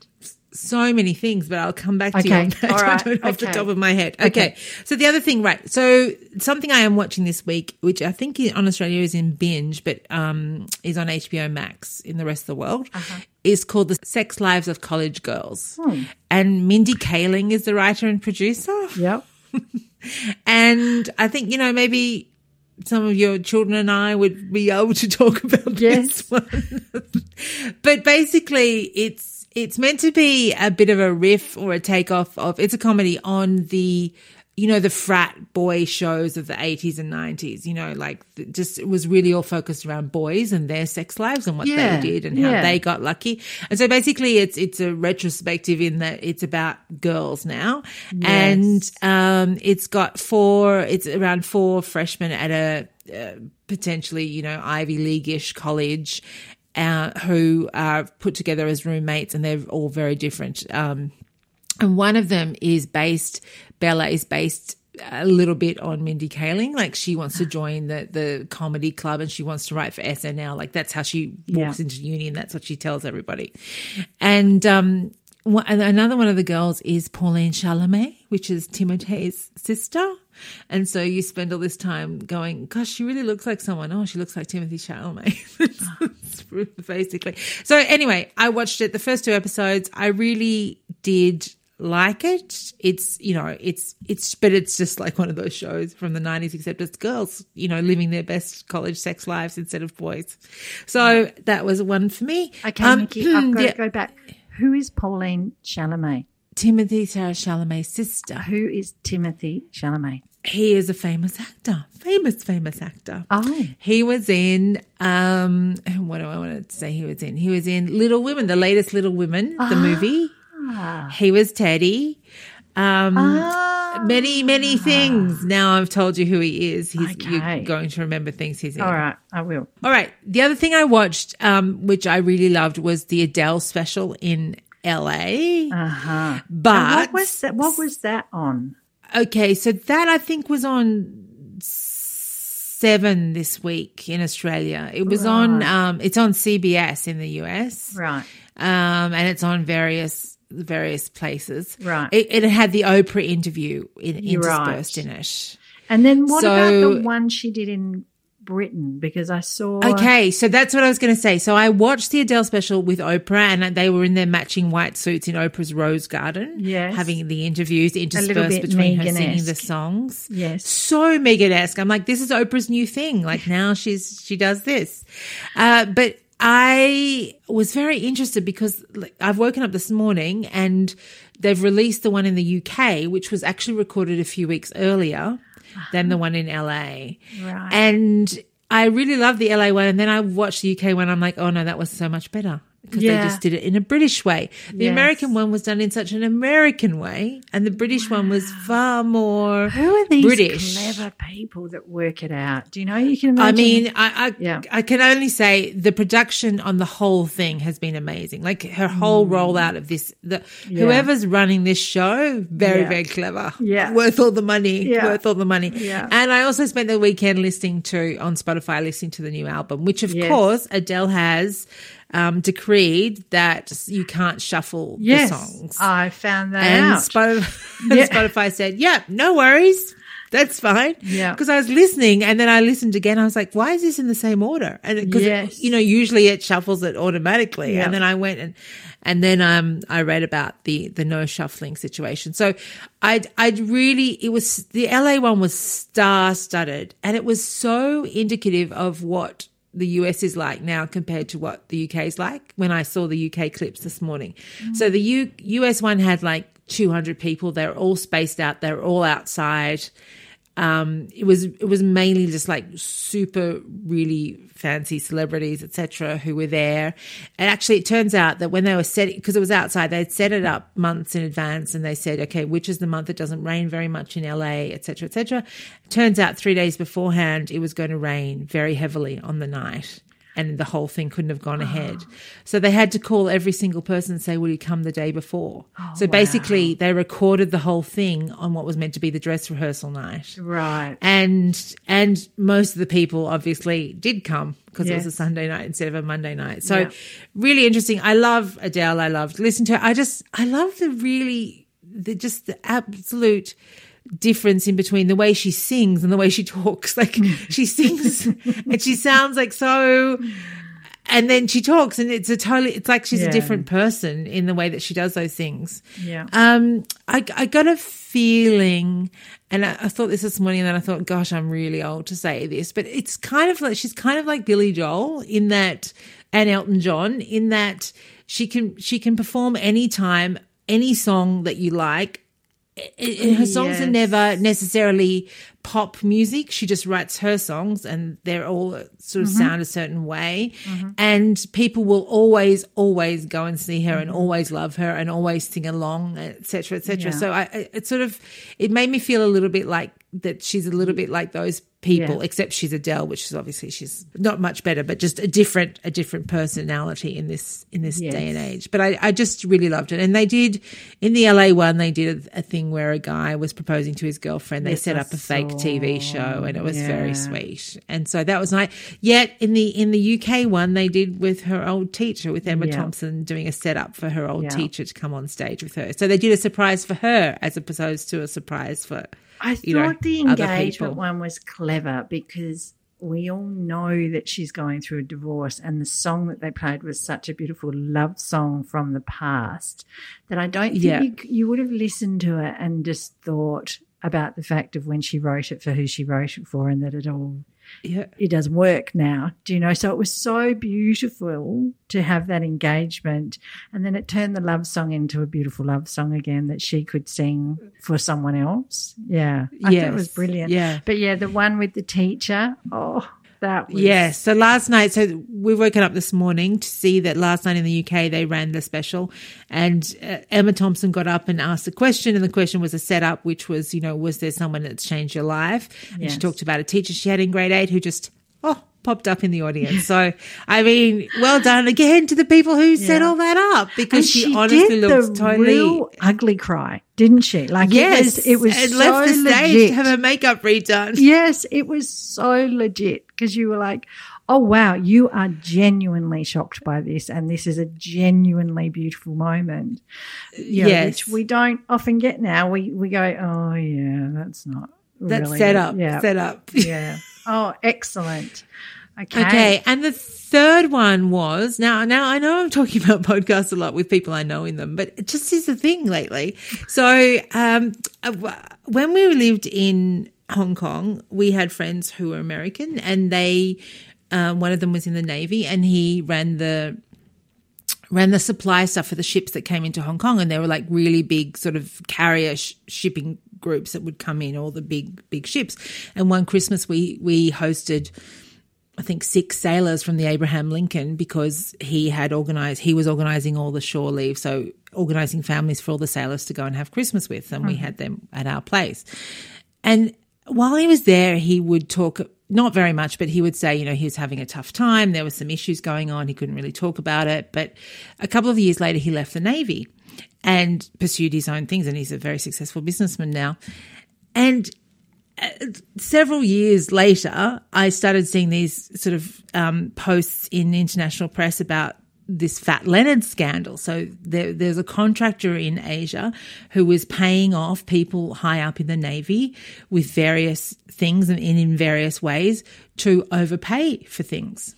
So many things, but I'll come back to
Okay.
you on that.
All right.
I don't know off the top of my head. Okay. So the other thing, right. So something I am watching this week, which I think on Australia is in binge, but um, is on HBO Max in the rest of the world,
Uh-huh.
is called The Sex Lives of College Girls.
Hmm.
And Mindy Kaling is the writer and producer.
Yep.
And I think, you know, maybe some of your children and I would be able to talk about
Yes.
this one. but basically it's it's meant to be a bit of a riff or a takeoff of it's a comedy on the you know the frat boy shows of the 80s and 90s you know like just it was really all focused around boys and their sex lives and what
Yeah,
they did and how
yeah.
they got lucky. And so basically it's it's a retrospective in that it's about girls now. And um it's got four it's around four freshmen at a uh, potentially you know ivy league-ish college uh, who are put together as roommates and they're all very different um and one of them is based, Bella is based a little bit on Mindy Kaling. Like she wants to join the, the comedy club and she wants to write for SNL. Like that's how she walks
Yeah.
into uni and that's what she tells everybody. And, um, one- another one of the girls is Pauline Chalamet, which is Timothy's sister. And so you spend all this time going, gosh, she really looks like someone. Oh, she looks like Timothy Chalamet. Basically. So anyway, I watched it, the first two episodes. I really did like it. It's, you know, it's, it's, but it's just like one of those shows from the 90s, except it's girls, you know, living their best college sex lives instead of boys. So that was one for me.
Okay,
Um,
Nikki, I've got
yeah,
to go back. Who is Pauline Chalamet?
Timothy Sarah Chalamet's sister.
Who is Timothy Chalamet?
He is a famous actor, famous, famous actor.
Oh,
He was in um what do I want to say he was in? He was in Little Women, the latest Little Women, the movie. He was Teddy. Um
Ah.
many, many things. Now I've told you who he is. He's
Okay.
you're going to remember things he's in.
all right. I will.
All right. The other thing I watched, um, which I really loved, was the Adele special in LA.
Uh huh.
but
what was that? What was that on?
Okay, so that I think was on seven this week in Australia. It was on um it's on CBS in the US.
Right.
Um and it's on various various places.
Right.
It, it had the Oprah interview in, interspersed
right.
in it.
And then what about the one she did in Britain? Because I saw.
Okay, so that's what I was going to say. So I watched the Adele special with Oprah, and they were in their matching white suits in Oprah's Rose Garden,
Yes.
having the interviews interspersed between her singing the songs.
Yes.
so Meghan esque. I'm like, this is Oprah's new thing. Like now she's she does this, uh, but I was very interested because like, I've woken up this morning and they've released the one in the UK, which was actually recorded a few weeks earlier than the mm. one in LA.
Right.
And I really love the LA one. And then I watched the UK one. I'm like, oh no, that was so much better because they just did it in a British way. The
Yes.
American one was done in such an American way, and the British one was far more
Who are these
British.
clever people that work it out? Do you know? You can imagine.
I mean, I I,
Yeah.
I can only say the production on the whole thing has been amazing. Like her whole rollout of this, the
Mm. Yeah.
whoever's running this show, very
Yeah.
very clever.
Yeah.
worth all the money.
Yeah.
Worth all the money.
Yeah.
And I also spent the weekend listening to on Spotify, listening to the new album, which of
Yes.
course Adele has um, decreed that you can't shuffle
yes,
the songs.
I found that
And
out.
Spotify,
Yeah.
Spotify said, yeah, no worries. That's fine.
Yeah.
Because I was listening and then I listened again. I was like, why is this in the same order? And because,
Yes.
you know, usually it shuffles it automatically. And then I went and, and then, um, I read about the, the no shuffling situation. So I'd, I'd really, it was, the LA one was star studded and it was so indicative of what the US is like now compared to what the UK is like when I saw the UK clips this morning. Mm. So the U- US one had like 200 people. They're all spaced out. They're all outside. Um, it was it was mainly just like super really fancy celebrities etc who were there. And actually it turns out that when they were setting because it was outside they'd set it up months in advance and they said okay which is the month? That doesn't rain very much in la etc etc turns out three days beforehand it was going to rain very heavily on the night and the whole thing couldn't have gone ahead. So they had to call every single person and say, Will you come the day before? Oh, so
wow.
basically, they recorded the whole thing on what was meant to be the dress rehearsal night.
Right.
And and most of the people obviously did come because it was a Sunday night instead of a Monday night. So
Yeah.
really interesting. I love Adele. I love to listen to her. I just I love the really the just the absolute difference in between the way she sings and the way she talks. Like she sings and she sounds like so and then she talks and it's a totally it's like she's
Yeah.
a different person in the way that she does those things.
Yeah.
Um, I, I got a feeling, and I, I thought this this morning, and then I thought, gosh, I'm really old to say this, but it's kind of like she's kind of like Billy Joel in that, and Elton John in that she can she can perform anytime any song that you like. Her songs are never necessarily pop music. She just writes her songs and they're all sort of
Mm-hmm.
sound a certain way. And people will always, always go and see her and
Mm-hmm.
always love her and always sing along, et cetera, et cetera.
Yeah.
So I, I- it sort of, it made me feel a little bit like that she's a little bit like those people,
Yeah.
except she's Adele, which is obviously she's not much better, but just a different, a different personality in this, in this day and age. But I, I just really loved it. And they did, in the LA one, they did a, a thing where a guy was proposing to his girlfriend. They
Yes,
set up a fake
saw.
TV show and it was very sweet. And so that was nice. Yet in the, in the UK one, they did with her old teacher, with Emma
Yeah.
Thompson doing a setup for her old
Yeah.
teacher to come on stage with her. So they did a surprise for her as opposed to a surprise for,
I
you know,
thought the engagement one was clever because we all know that she's going through a divorce, and the song that they played was such a beautiful love song from the past that I don't think
Yeah.
you, you would have listened to it and just thought about the fact of when she wrote it for who she wrote it for, and that it all
yeah.
it does work now. Do you know? So it was so beautiful to have that engagement. And then it turned the love song into a beautiful love song again that she could sing for someone else. Yeah. I thought it was brilliant.
Yeah.
But yeah, the one with the teacher, oh, that was.
Yes. So last night, so we've woken up this morning to see that last night in the UK they ran the special, and uh, Emma Thompson got up and asked a question, and the question was a setup, which was, you know, was there someone that's changed your life? And she talked about a teacher she had in grade eight who just popped up in the audience. so I mean, well done again to the people who set all that up because she,
she,
honestly
did
looks
the
totally.
real ugly cry, didn't she? Like
Yes,
it was, it was
and
so
left the stage
legit.
to have her makeup redone.
Yes, it was so legit because you were like, oh, wow, you are genuinely shocked by this. And this is a genuinely beautiful moment. You know,
Yes.
Which we don't often get now. We, we go, oh, yeah, that's not.
That's
really
set up.
Yeah.
Set up.
yeah. Oh, excellent. Okay.
Okay, and the third one was now. Now I know I'm talking about podcasts a lot with people I know in them, but it just is a thing lately. So, um, when we lived in Hong Kong, we had friends who were American, and they, um, one of them was in the Navy, and he ran the ran the supply stuff for the ships that came into Hong Kong, and they were like really big sort of carrier sh- shipping groups that would come in, all the big big ships. And one Christmas, we we hosted. I think six sailors from the Abraham Lincoln because he had organized, he was organizing all the shore leave. So organizing families for all the sailors to go and have Christmas with. And we mm-hmm. had them at our place. And while he was there, he would talk, not very much, but he would say, you know, he was having a tough time. There were some issues going on. He couldn't really talk about it. But a couple of years later, he left the Navy and pursued his own things. And he's a very successful businessman now. And several years later, I started seeing these sort of um, posts in international press about this Fat Leonard scandal. So there, there's a contractor in Asia who was paying off people high up in the Navy with various things and in various ways to overpay for things.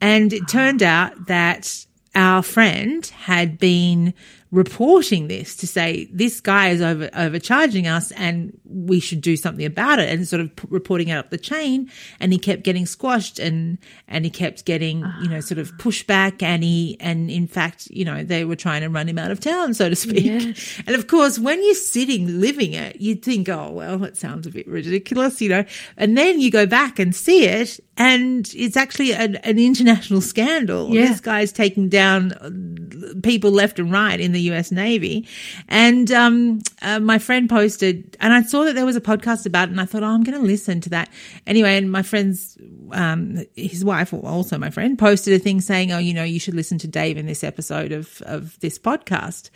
And it turned out that our friend had been reporting this to say this guy is over overcharging us and we should do something about it and sort of p- reporting it up the chain. And he kept getting squashed and and he kept getting you know sort of ah. pushback and he and in fact you know they were trying to run him out of town so to speak.
Yes.
and of course when you're sitting living it you'd think oh well it sounds a bit ridiculous you know? And then you go back and see it and it's actually an, an international scandal.
Yeah.
This guy's taking down uh, people left and right in the U.S. Navy, and um, uh, my friend posted, and I saw that there was a podcast about it, and I thought, oh, I'm going to listen to that anyway. And my friend's, um, his wife, also my friend, posted a thing saying, oh, you know, you should listen to Dave in this episode of of this podcast,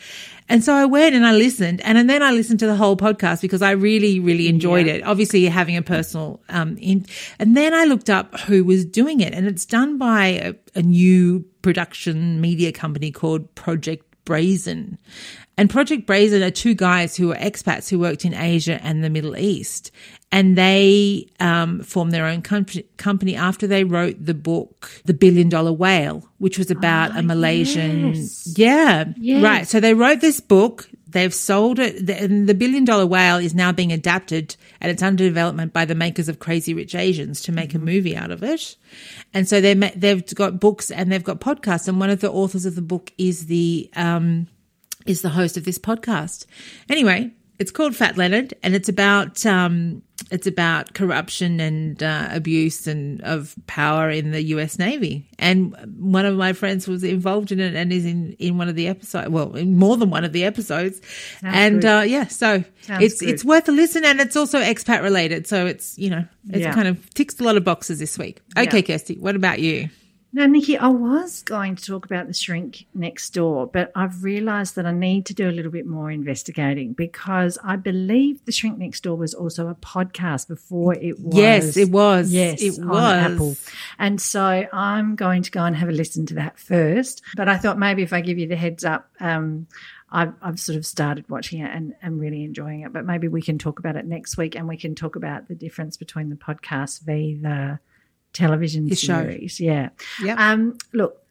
and so I went and I listened, and, and then I listened to the whole podcast because I really, really enjoyed it. Obviously, having a personal um, in, and then I looked up who was doing it. And it's done by a, a new production media company called Project Brazen. And Project Brazen are two guys who are expats who worked in Asia and the Middle East. And they um, formed their own company, company after they wrote the book, The Billion Dollar Whale, which was about
Ah,
a Malaysian.
yes.
Yeah.
Yes.
Right. So they wrote this book. They've sold it. The, and the Billion Dollar Whale is now being adapted and it's under development by the makers of Crazy Rich Asians to make a movie out of it. And so they, they've got books and they've got podcasts. And one of the authors of the book is the um, is the host of this podcast. Anyway, it's called Fat Leonard, and it's about um, it's about corruption and uh, abuse and of power in the U.S. Navy. And one of my friends was involved in it and is in in one of the episodes. Well, in more than one of the episodes. and uh, yeah, so
Sounds
it's
good.
it's worth a listen, and it's also expat related. So it's you know it
Yeah.
kind of ticks a lot of boxes this week. Okay, Kirsty, what about you?
Now, Nikki, I was going to talk about the shrink next door, but I've realised that I need to do a little bit more investigating because I believe the shrink next door was also a podcast before it was.
Yes, it was.
Yes,
It
on
was.
Apple. And so I'm going to go and have a listen to that first. But I thought maybe if I give you the heads up, um, I've, I've sort of started watching it and, and really enjoying it. But maybe we can talk about it next week and we can talk about the difference between the podcast v the television
show.
series. Yeah.
Yep.
Um, look,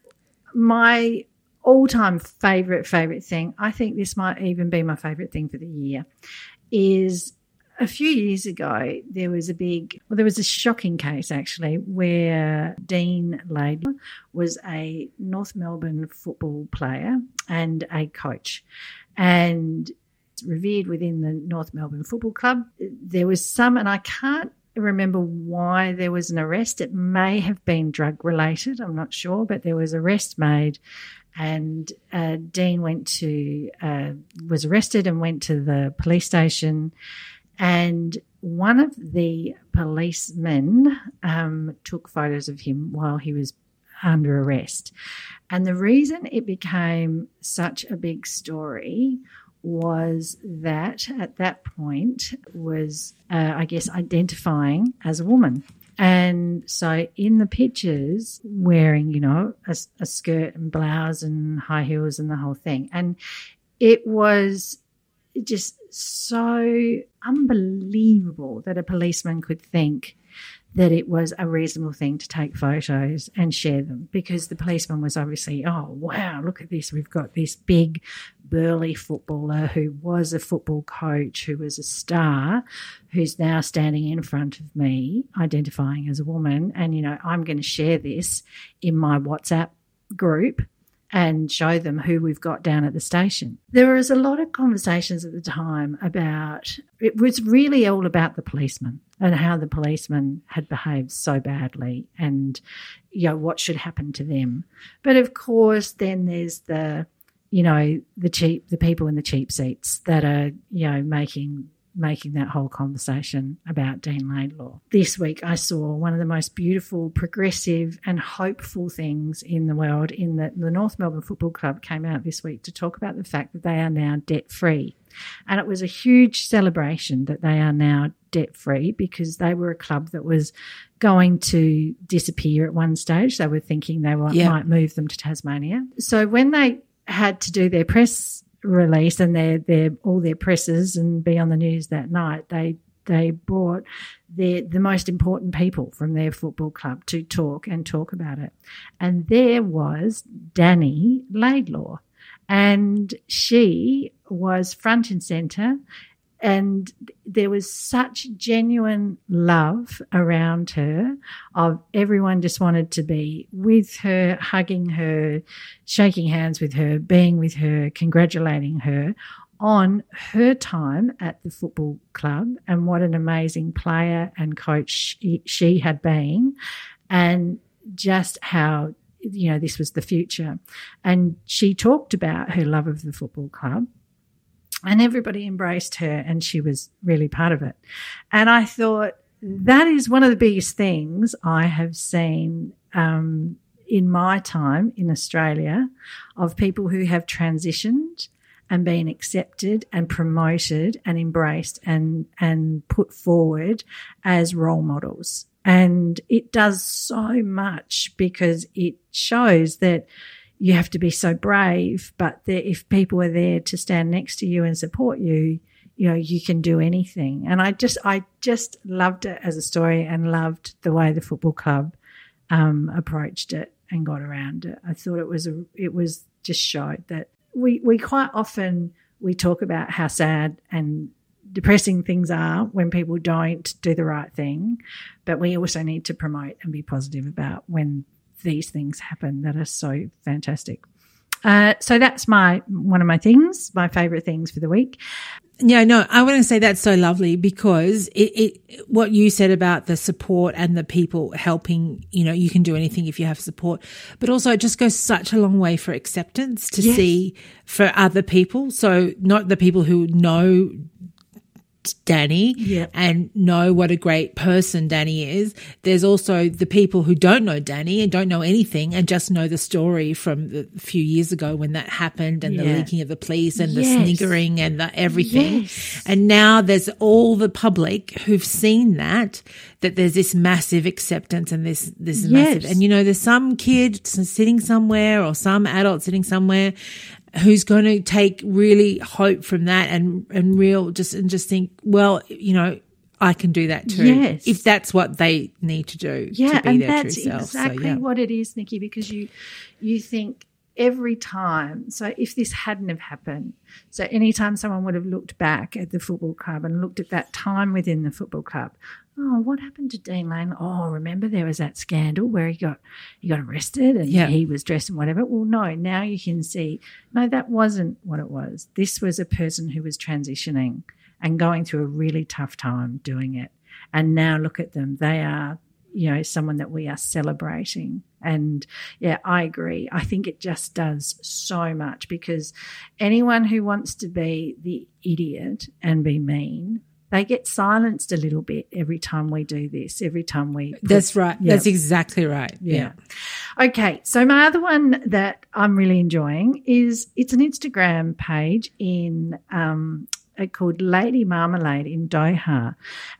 my all-time favorite favorite thing, I think this might even be my favorite thing for the year, is a few years ago there was a big, well, there was a shocking case actually where Dean Laidley was a North Melbourne football player and a coach, and revered within the North Melbourne Football Club. There was some, and I can't remember why there was an arrest. It may have been drug related. I'm not sure, but there was arrest made, and uh, Dean went to uh, was arrested and went to the police station, and one of the policemen um, took photos of him while he was under arrest. And the reason it became such a big story was that at that point was, uh, I guess, identifying as a woman. And so in the pictures, wearing, you know, a, a skirt and blouse and high heels and the whole thing. And it was just so unbelievable that a policeman could think that it was a reasonable thing to take photos and share them because the policeman was obviously, oh, wow, look at this. We've got this big, burly footballer who was a football coach, who was a star, who's now standing in front of me, identifying as a woman. And, you know, I'm going to share this in my WhatsApp group and show them who we've got down at the station. There was a lot of conversations at the time about it was really all about the policeman and how the policeman had behaved so badly and you know what should happen to them. But of course then there's the you know the cheap the people in the cheap seats that are you know making making that whole conversation about Dean Laidley. This week, I saw one of the most beautiful, progressive, and hopeful things in the world. In that, the North Melbourne Football Club came out this week to talk about the fact that they are now debt free. And it was a huge celebration that they are now debt free because they were a club that was going to disappear at one stage. They were thinking they wa-
Yeah.
might move them to Tasmania. So when they had to do their press release and their their all their presses and be on the news that night, they they brought their the most important people from their football club to talk and talk about it. And there was Dani Laidley. And she was front and center and there was such genuine love around her of everyone just wanted to be with her hugging her shaking hands with her being with her congratulating her on her time at the football club and what an amazing player and coach she, she had been and just how you know this was the future. And she talked about her love of the football club. And everybody embraced her, and she was really part of it. And I thought that is one of the biggest things I have seen um, in my time in Australia of people who have transitioned and been accepted and promoted and embraced and and put forward as role models. And it does so much because it shows that you have to be so brave, but if people are there to stand next to you and support you, you know, you can do anything. And I just, I just loved it as a story and loved the way the football club um, approached it and got around it. I thought it was a, it was just showed that we we quite often we talk about how sad and depressing things are when people don't do the right thing, but we also need to promote and be positive about when these things happen that are so fantastic. Uh, so that's my one of my things, my favorite things for the week.
Yeah, no, I want to say that's so lovely because it, it, what you said about the support and the people helping, you know, you can do anything if you have support, but also it just goes such a long way for acceptance to
Yes.
see for other people. So not the people who know Dani
Yep.
and know what a great person Dani is. There's also the people who don't know Dani and don't know anything and just know the story from the few years ago when that happened and the leaking of the police and the sniggering and the everything.
Yes.
And now there's all the public who've seen that, that there's this massive acceptance and this, this
Yes.
massive, and you know, there's some kid sitting somewhere or some adult sitting somewhere who's going to take really hope from that and, and real just, and just think, well, you know, I can do that too.
Yes.
If that's what they need to do
Yeah,
to be
and
their
that's
true self.
exactly
so, yeah.
what it is, Nikki. Because you you think every time. So if this hadn't have happened, so anytime someone would have looked back at the football club and looked at that time within the football club, oh, what happened to Dean Laidley? Oh, remember there was that scandal where he got he got arrested and
Yeah.
he was dressed and whatever. Well, no, now you can see, no, that wasn't what it was. This was a person who was transitioning and going through a really tough time doing it. And now look at them. They are you know, someone that we are celebrating. And yeah, I agree. I think it just does so much because anyone who wants to be the idiot and be mean, they get silenced a little bit every time we do this, every time we. put-
That's right.
Yeah.
That's exactly right.
yeah. Okay. So my other one that I'm really enjoying is it's an Instagram page in um, called Lady Marmalade in Doha,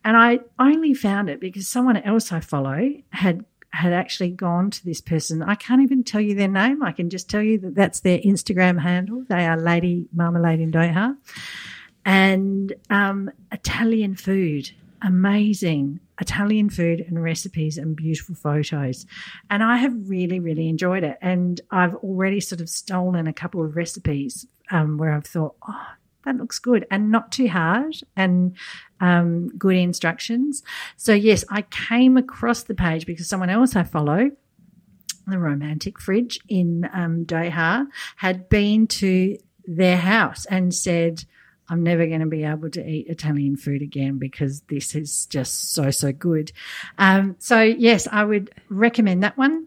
and I only found it because someone else I follow had had actually gone to this person. I can't even tell you their name. I can just tell you that that's their Instagram handle. They are Lady Marmalade in Doha, and um, Italian food. Amazing Italian food and recipes and beautiful photos. And I have really, really enjoyed it. And I've already sort of stolen a couple of recipes um, where I've thought, oh, that looks good and not too hard and um, good instructions. So, yes, I came across the page because someone else I follow the romantic fridge in um, Doha had been to their house and said, I'm never going to be able to eat Italian food again because this is just so, so good. Um, so, yes, I would recommend that one.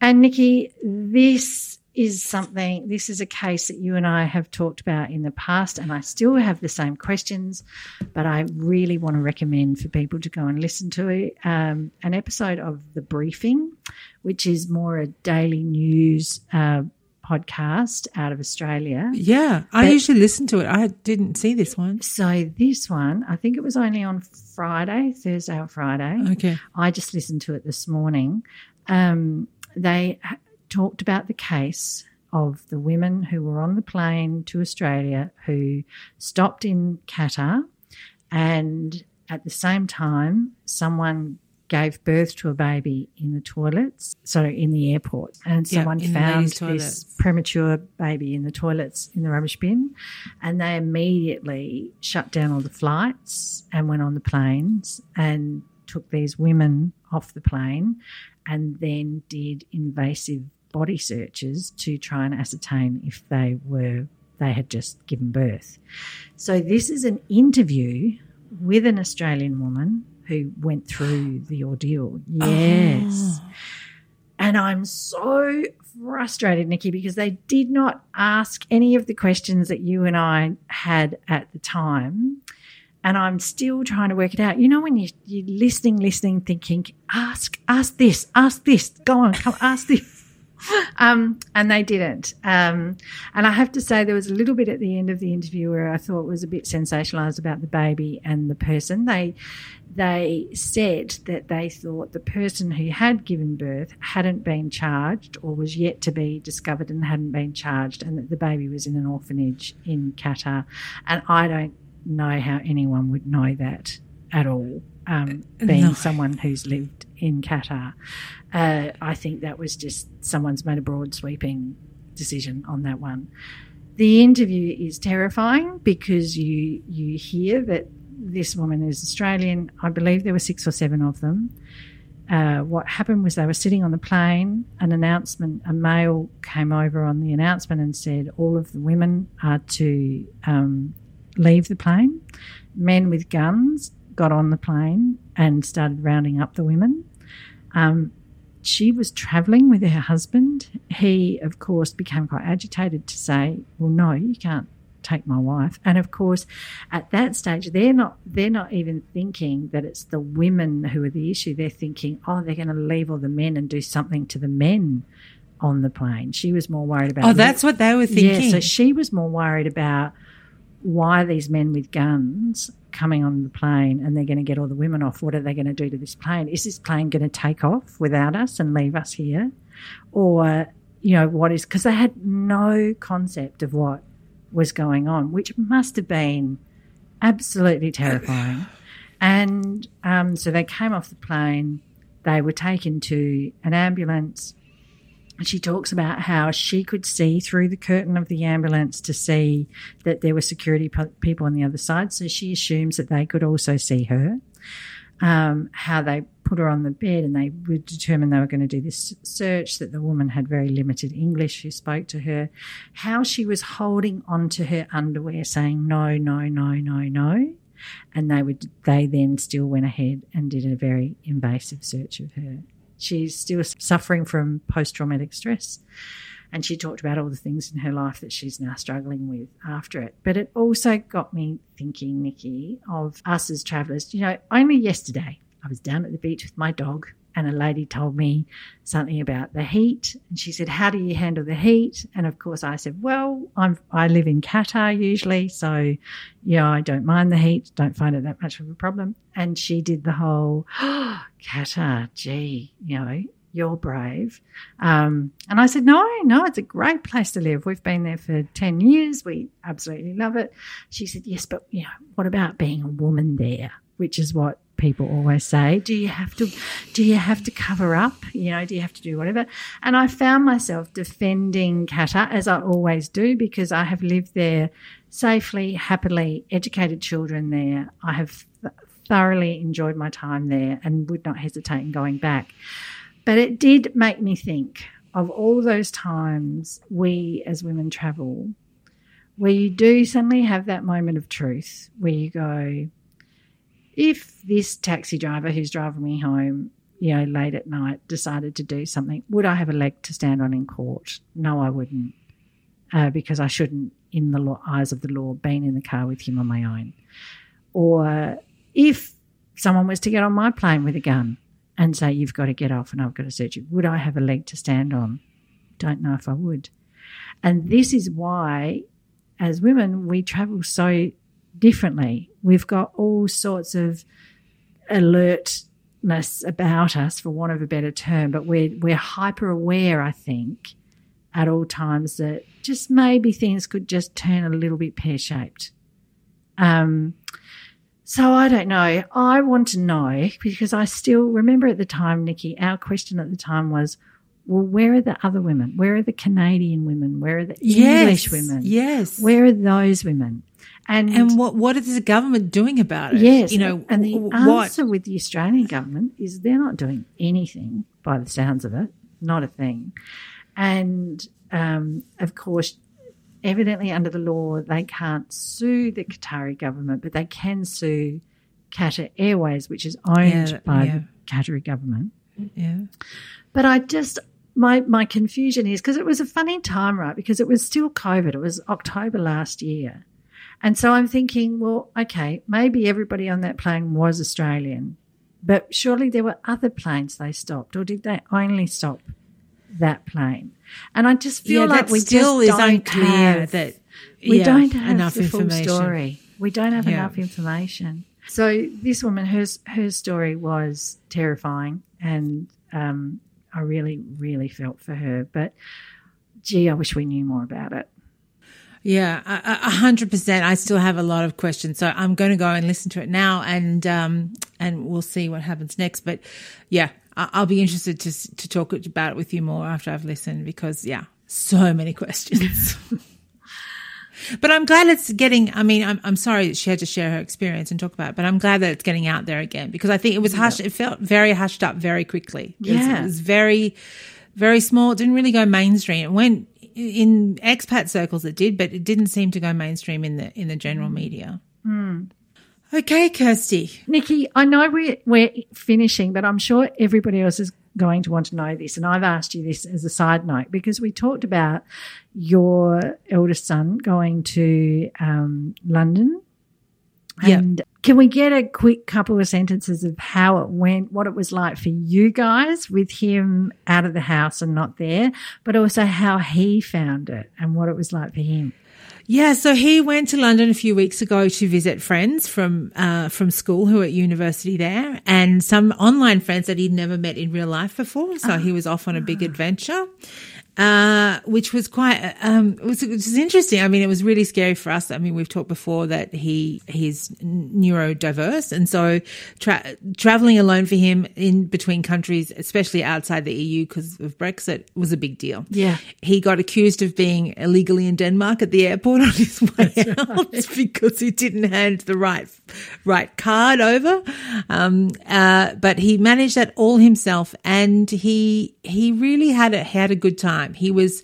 And Nikki, this is something, this is a case that you and I have talked about in the past, and I still have the same questions, but I really want to recommend for people to go and listen to it, um, an episode of The Briefing, which is more a daily news uh, podcast out of Australia.
Yeah. I
But-
usually listen to it. I didn't see this one.
So this one, I think it was only on Friday, Thursday or Friday.
Okay.
I just listened to it this morning. Um, they talked about the case of the women who were on the plane to Australia who stopped in Qatar, and at the same time, someone gave birth to a baby in the toilets, so in the airport, and someone
the
found this premature baby in the toilets in the rubbish bin, and they immediately shut down all the flights and went on the planes and took these women off the plane and then did invasive body searches to try and ascertain if they were they had just given birth. So this is an interview with an Australian woman who went through the ordeal. Oh. Yes.
Oh.
And I'm so frustrated, Nikki, because they did not ask any of the questions that you and I had at the time. And I'm still trying to work it out. You know, when you, you're listening, listening, thinking, ask, ask this, ask this, go on, come, ask this. Um, and they didn't. Um, and I have to say, there was a little bit at the end of the interview where I thought was a bit sensationalized about the baby and the person. They they said that they thought the person who had given birth hadn't been charged or was yet to be discovered and hadn't been charged, and that the baby was in an orphanage in Qatar. And I don't know how anyone would know that at all, um, being
No.
someone who's lived in Qatar. Uh, I think that was just someone's made a broad sweeping decision on that one. The interview is terrifying because you you hear that this woman is Australian. I believe there were six or seven of them. Uh, what happened was they were sitting on the plane. An announcement, a male came over on the announcement and said all of the women are to um, leave the plane. Men with guns got on the plane and started rounding up the women. Um, she was travelling with her husband. He, of course, became quite agitated to say, "Well, no, you can't take my wife." And of course, at that stage, they're not they're not even thinking that it's the women who are the issue. They're thinking, "Oh, they're going to leave all the men and do something to the men on the plane." She was more worried about.
Oh, that's what they were thinking.
Yeah, so she was more worried about why are these men with guns coming on the plane and they're going to get all the women off. What are they going to do to this plane? Is this plane going to take off without us and leave us here? Or, you know, what is, because they had no concept of what was going on, which must have been absolutely terrifying. And um, so they came off the plane, they were taken to an ambulance. She talks about how she could see through the curtain of the ambulance to see that there were security pe- people on the other side. So she assumes that they could also see her. Um, how they put her on the bed and they were determined they were going to do this search, that the woman had very limited English who spoke to her. How she was holding onto her underwear saying, no, no, no, no, no. And they would, they then still went ahead and did a very invasive search of her. She's still suffering from post traumatic stress. And she talked about all the things in her life that she's now struggling with after it. But it also got me thinking, Nikki, of us as travellers. You know, only yesterday I was down at the beach with my dog and a lady told me something about the heat. And she said, How do you handle the heat? And of course, I said, Well, I'm, I live in Qatar usually. So, yeah, I don't mind the heat, don't find it that much of a problem. And she did the whole, Qatar, gee, you know, you're brave. Um, and I said, no, no, it's a great place to live. We've been there for 10 years. We absolutely love it. She said, yes, but, you know, what about being a woman there? Which is what people always say. Do you have to, do you have to cover up? You know, do you have to do whatever? And I found myself defending Qatar as I always do because I have lived there safely, happily, educated children there. I have th- thoroughly enjoyed my time there and would not hesitate in going back. But it did make me think of all those times we as women travel where you do suddenly have that moment of truth where you go, if this taxi driver who's driving me home, you know, late at night decided to do something, would I have a leg to stand on in court? No, I wouldn't, uh, because I shouldn't, in the law, eyes of the law, been in the car with him on my own. Or if someone was to get on my plane with a gun, and say, You've got to get off and I've got to search you. Would I have a leg to stand on? Don't know if I would. And this is why, as women, we travel so differently. We've got all sorts of alertness about us, for want of a better term, but we're, we're hyper aware, I think, at all times that just maybe things could just turn a little bit pear shaped. Um, so I don't know. I want to know because I still remember at the time, Nikki, our question at the time was, well, where are the other women? Where are the Canadian women? Where are the English women?
Yes.
Where are those women? And,
and what what is the government doing about it?
yes,
You know,
and the
what?
answer with the Australian government is they're not doing anything by the sounds of it, not a thing. And um, of course, evidently under the law, they can't sue the Qatari government, but they can sue Qatar Airways, which is owned
Yeah,
by
yeah.
the Qatari government.
Yeah.
But I just my my confusion is because it was a funny time, right? Because it was still COVID. It was October last year. And so I'm thinking, well, okay, maybe everybody on that plane was Australian, but surely there were other planes they stopped, or did they only stop that plane? And I just feel
yeah,
like we
still is
don't
unclear
have,
that
we
yeah,
don't have
enough
the full
information.
story. We don't have
Yeah.
enough information. So this woman, her her story was terrifying, and um, I really, really felt for her. But gee, I wish we knew more about it.
Yeah, a hundred percent. I still have a lot of questions, so I'm going to go and listen to it now, and um, and we'll see what happens next. But yeah, I- I'll be interested to to talk about it with you more after I've listened because yeah, so many questions. but I'm glad it's getting. I mean, I'm I'm sorry that she had to share her experience and talk about it, but I'm glad that it's getting out there again because I think it was hushed. It felt very hushed up very quickly. It was-
Yeah.
it was very very small. It didn't really go mainstream. It went in expat circles. It did, but it didn't seem to go mainstream in the in the general media. Okay, Kirsty.
Nikki, I know we're, we're finishing, but I'm sure everybody else is going to want to know this. And I've asked you this as a side note because we talked about your eldest son going to um, London.
Yeah.
And can we get a quick couple of sentences of how it went, what it was like for you guys with him out of the house and not there, but also how he found it and what it was like for him?
Yeah, so he went to London a few weeks ago to visit friends from uh, from school who are at university there, and some online friends that he'd never met in real life before. So he was off on a big adventure, uh, which was quite um, it was, it was interesting. I mean, it was really scary for us. I mean, we've talked before that he he's neurodiverse, and so tra- traveling alone for him in between countries, especially outside the EU because of Brexit, was a big deal.
Yeah.
He got accused of being illegally in Denmark at the airport on his way out because he didn't hand the right right card over. Um, uh, but he managed that all himself, and he he really had a had a good time. He was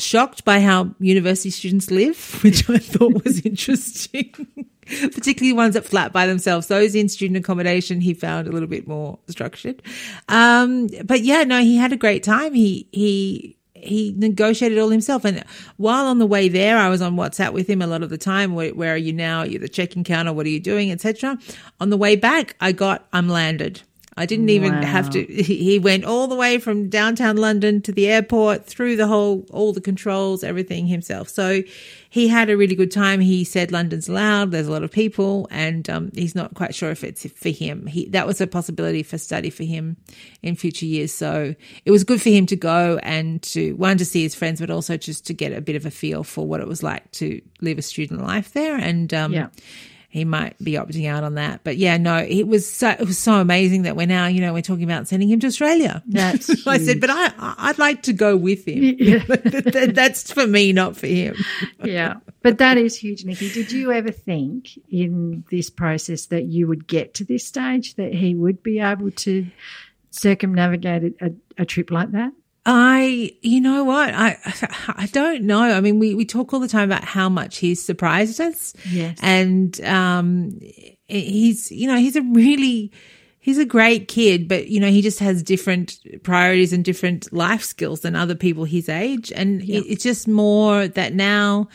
shocked by how university students live, which I thought was interesting. Particularly ones that flat by themselves. Those in student accommodation, he found a little bit more structured. Um, but yeah, no, he had a great time. He, he, he negotiated all himself. And while on the way there, I was on WhatsApp with him a lot of the time. Where, where are you now? You're the check-in counter. What are you doing, etc. On the way back, I got I'm landed. I didn't even
Wow.
have to. He went all the way from downtown London to the airport, through the whole, all the controls, everything himself. So he had a really good time. He said London's loud. There's a lot of people, and um, he's not quite sure if it's for him. He that was a possibility for study for him in future years. So it was good for him to go and to one to see his friends, but also just to get a bit of a feel for what it was like to live a student life there. And um,
Yeah.
He might be opting out on that. But yeah, no, it was so it was so amazing that we're now, you know, we're talking about sending him to Australia.
That's
I said, but I I'd like to go with him.
Yeah.
That's for me, not for him.
yeah. But that is huge, Nikki. Did you ever think in this process that you would get to this stage that he would be able to circumnavigate a, a, a trip like that?
I, you know what? I, I don't know. I mean, we, we talk all the time about how much he's surprised us.
Yes.
And, um, he's, you know, he's a really, he's a great kid, but, you know, he just has different priorities and different life skills than other people his age. And it, it's just more that now,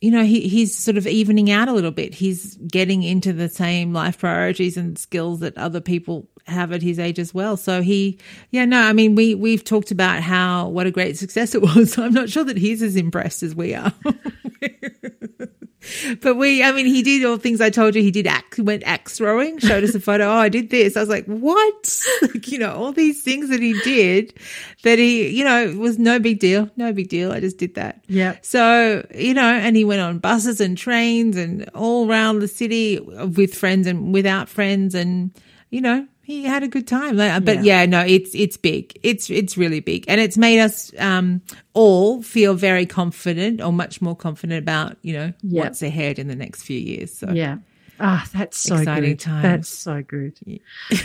you know, he, he's sort of evening out a little bit. He's getting into the same life priorities and skills that other people have at his age as well. So he, yeah, no, I mean, we, we've talked about how, what a great success it was. I'm not sure that he's as impressed as we are. but we, I mean, he did all things I told you. He did axe, he went axe throwing, showed us a photo. Oh, I did this. I was like, what? Like, you know, all these things that he did that he, you know, it was no big deal. No big deal. I just did that.
Yeah.
So, you know, and he went on buses and trains and all around the city with friends and without friends. And, you know, he had a good time. But
Yeah.
yeah, no, it's, it's big. It's, it's really big. And it's made us, um, all feel very confident or much more confident about, you know,
Yeah.
what's ahead in the next few years. So
Yeah. Ah, that's so
Exciting
good.
times.
That's so good.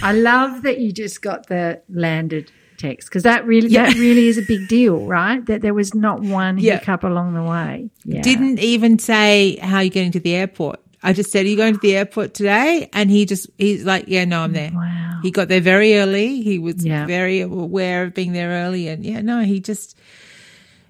I love that you just got the landed text because that really that really is a big deal, right? That there was not one hiccup along the way. Yeah.
didn't even say how you're getting to the airport. I just said, "Are you going to the airport today?" And he just he's like, "Yeah, no, I'm there."
Wow.
He got there very early. He was
Yeah.
very aware of being there early, and yeah, no, he just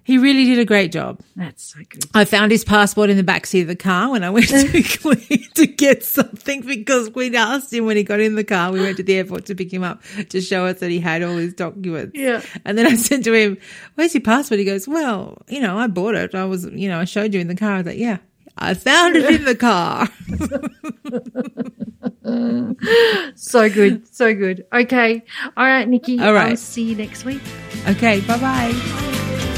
he really did a great job.
That's so good.
I found his passport in the back seat of the car when I went to to get something because we'd asked him when he got in the car. We went to the airport to pick him up to show us that he had all his documents.
Yeah.
And then I said to him, "Where's your passport?" He goes, "Well, you know, I bought it. I was, you know, I showed you in the car." I was like, "Yeah." I found it in the car.
So good. So good. Okay. All right, Nikki.
All right.
I'll see you next week.
okay, bye bye.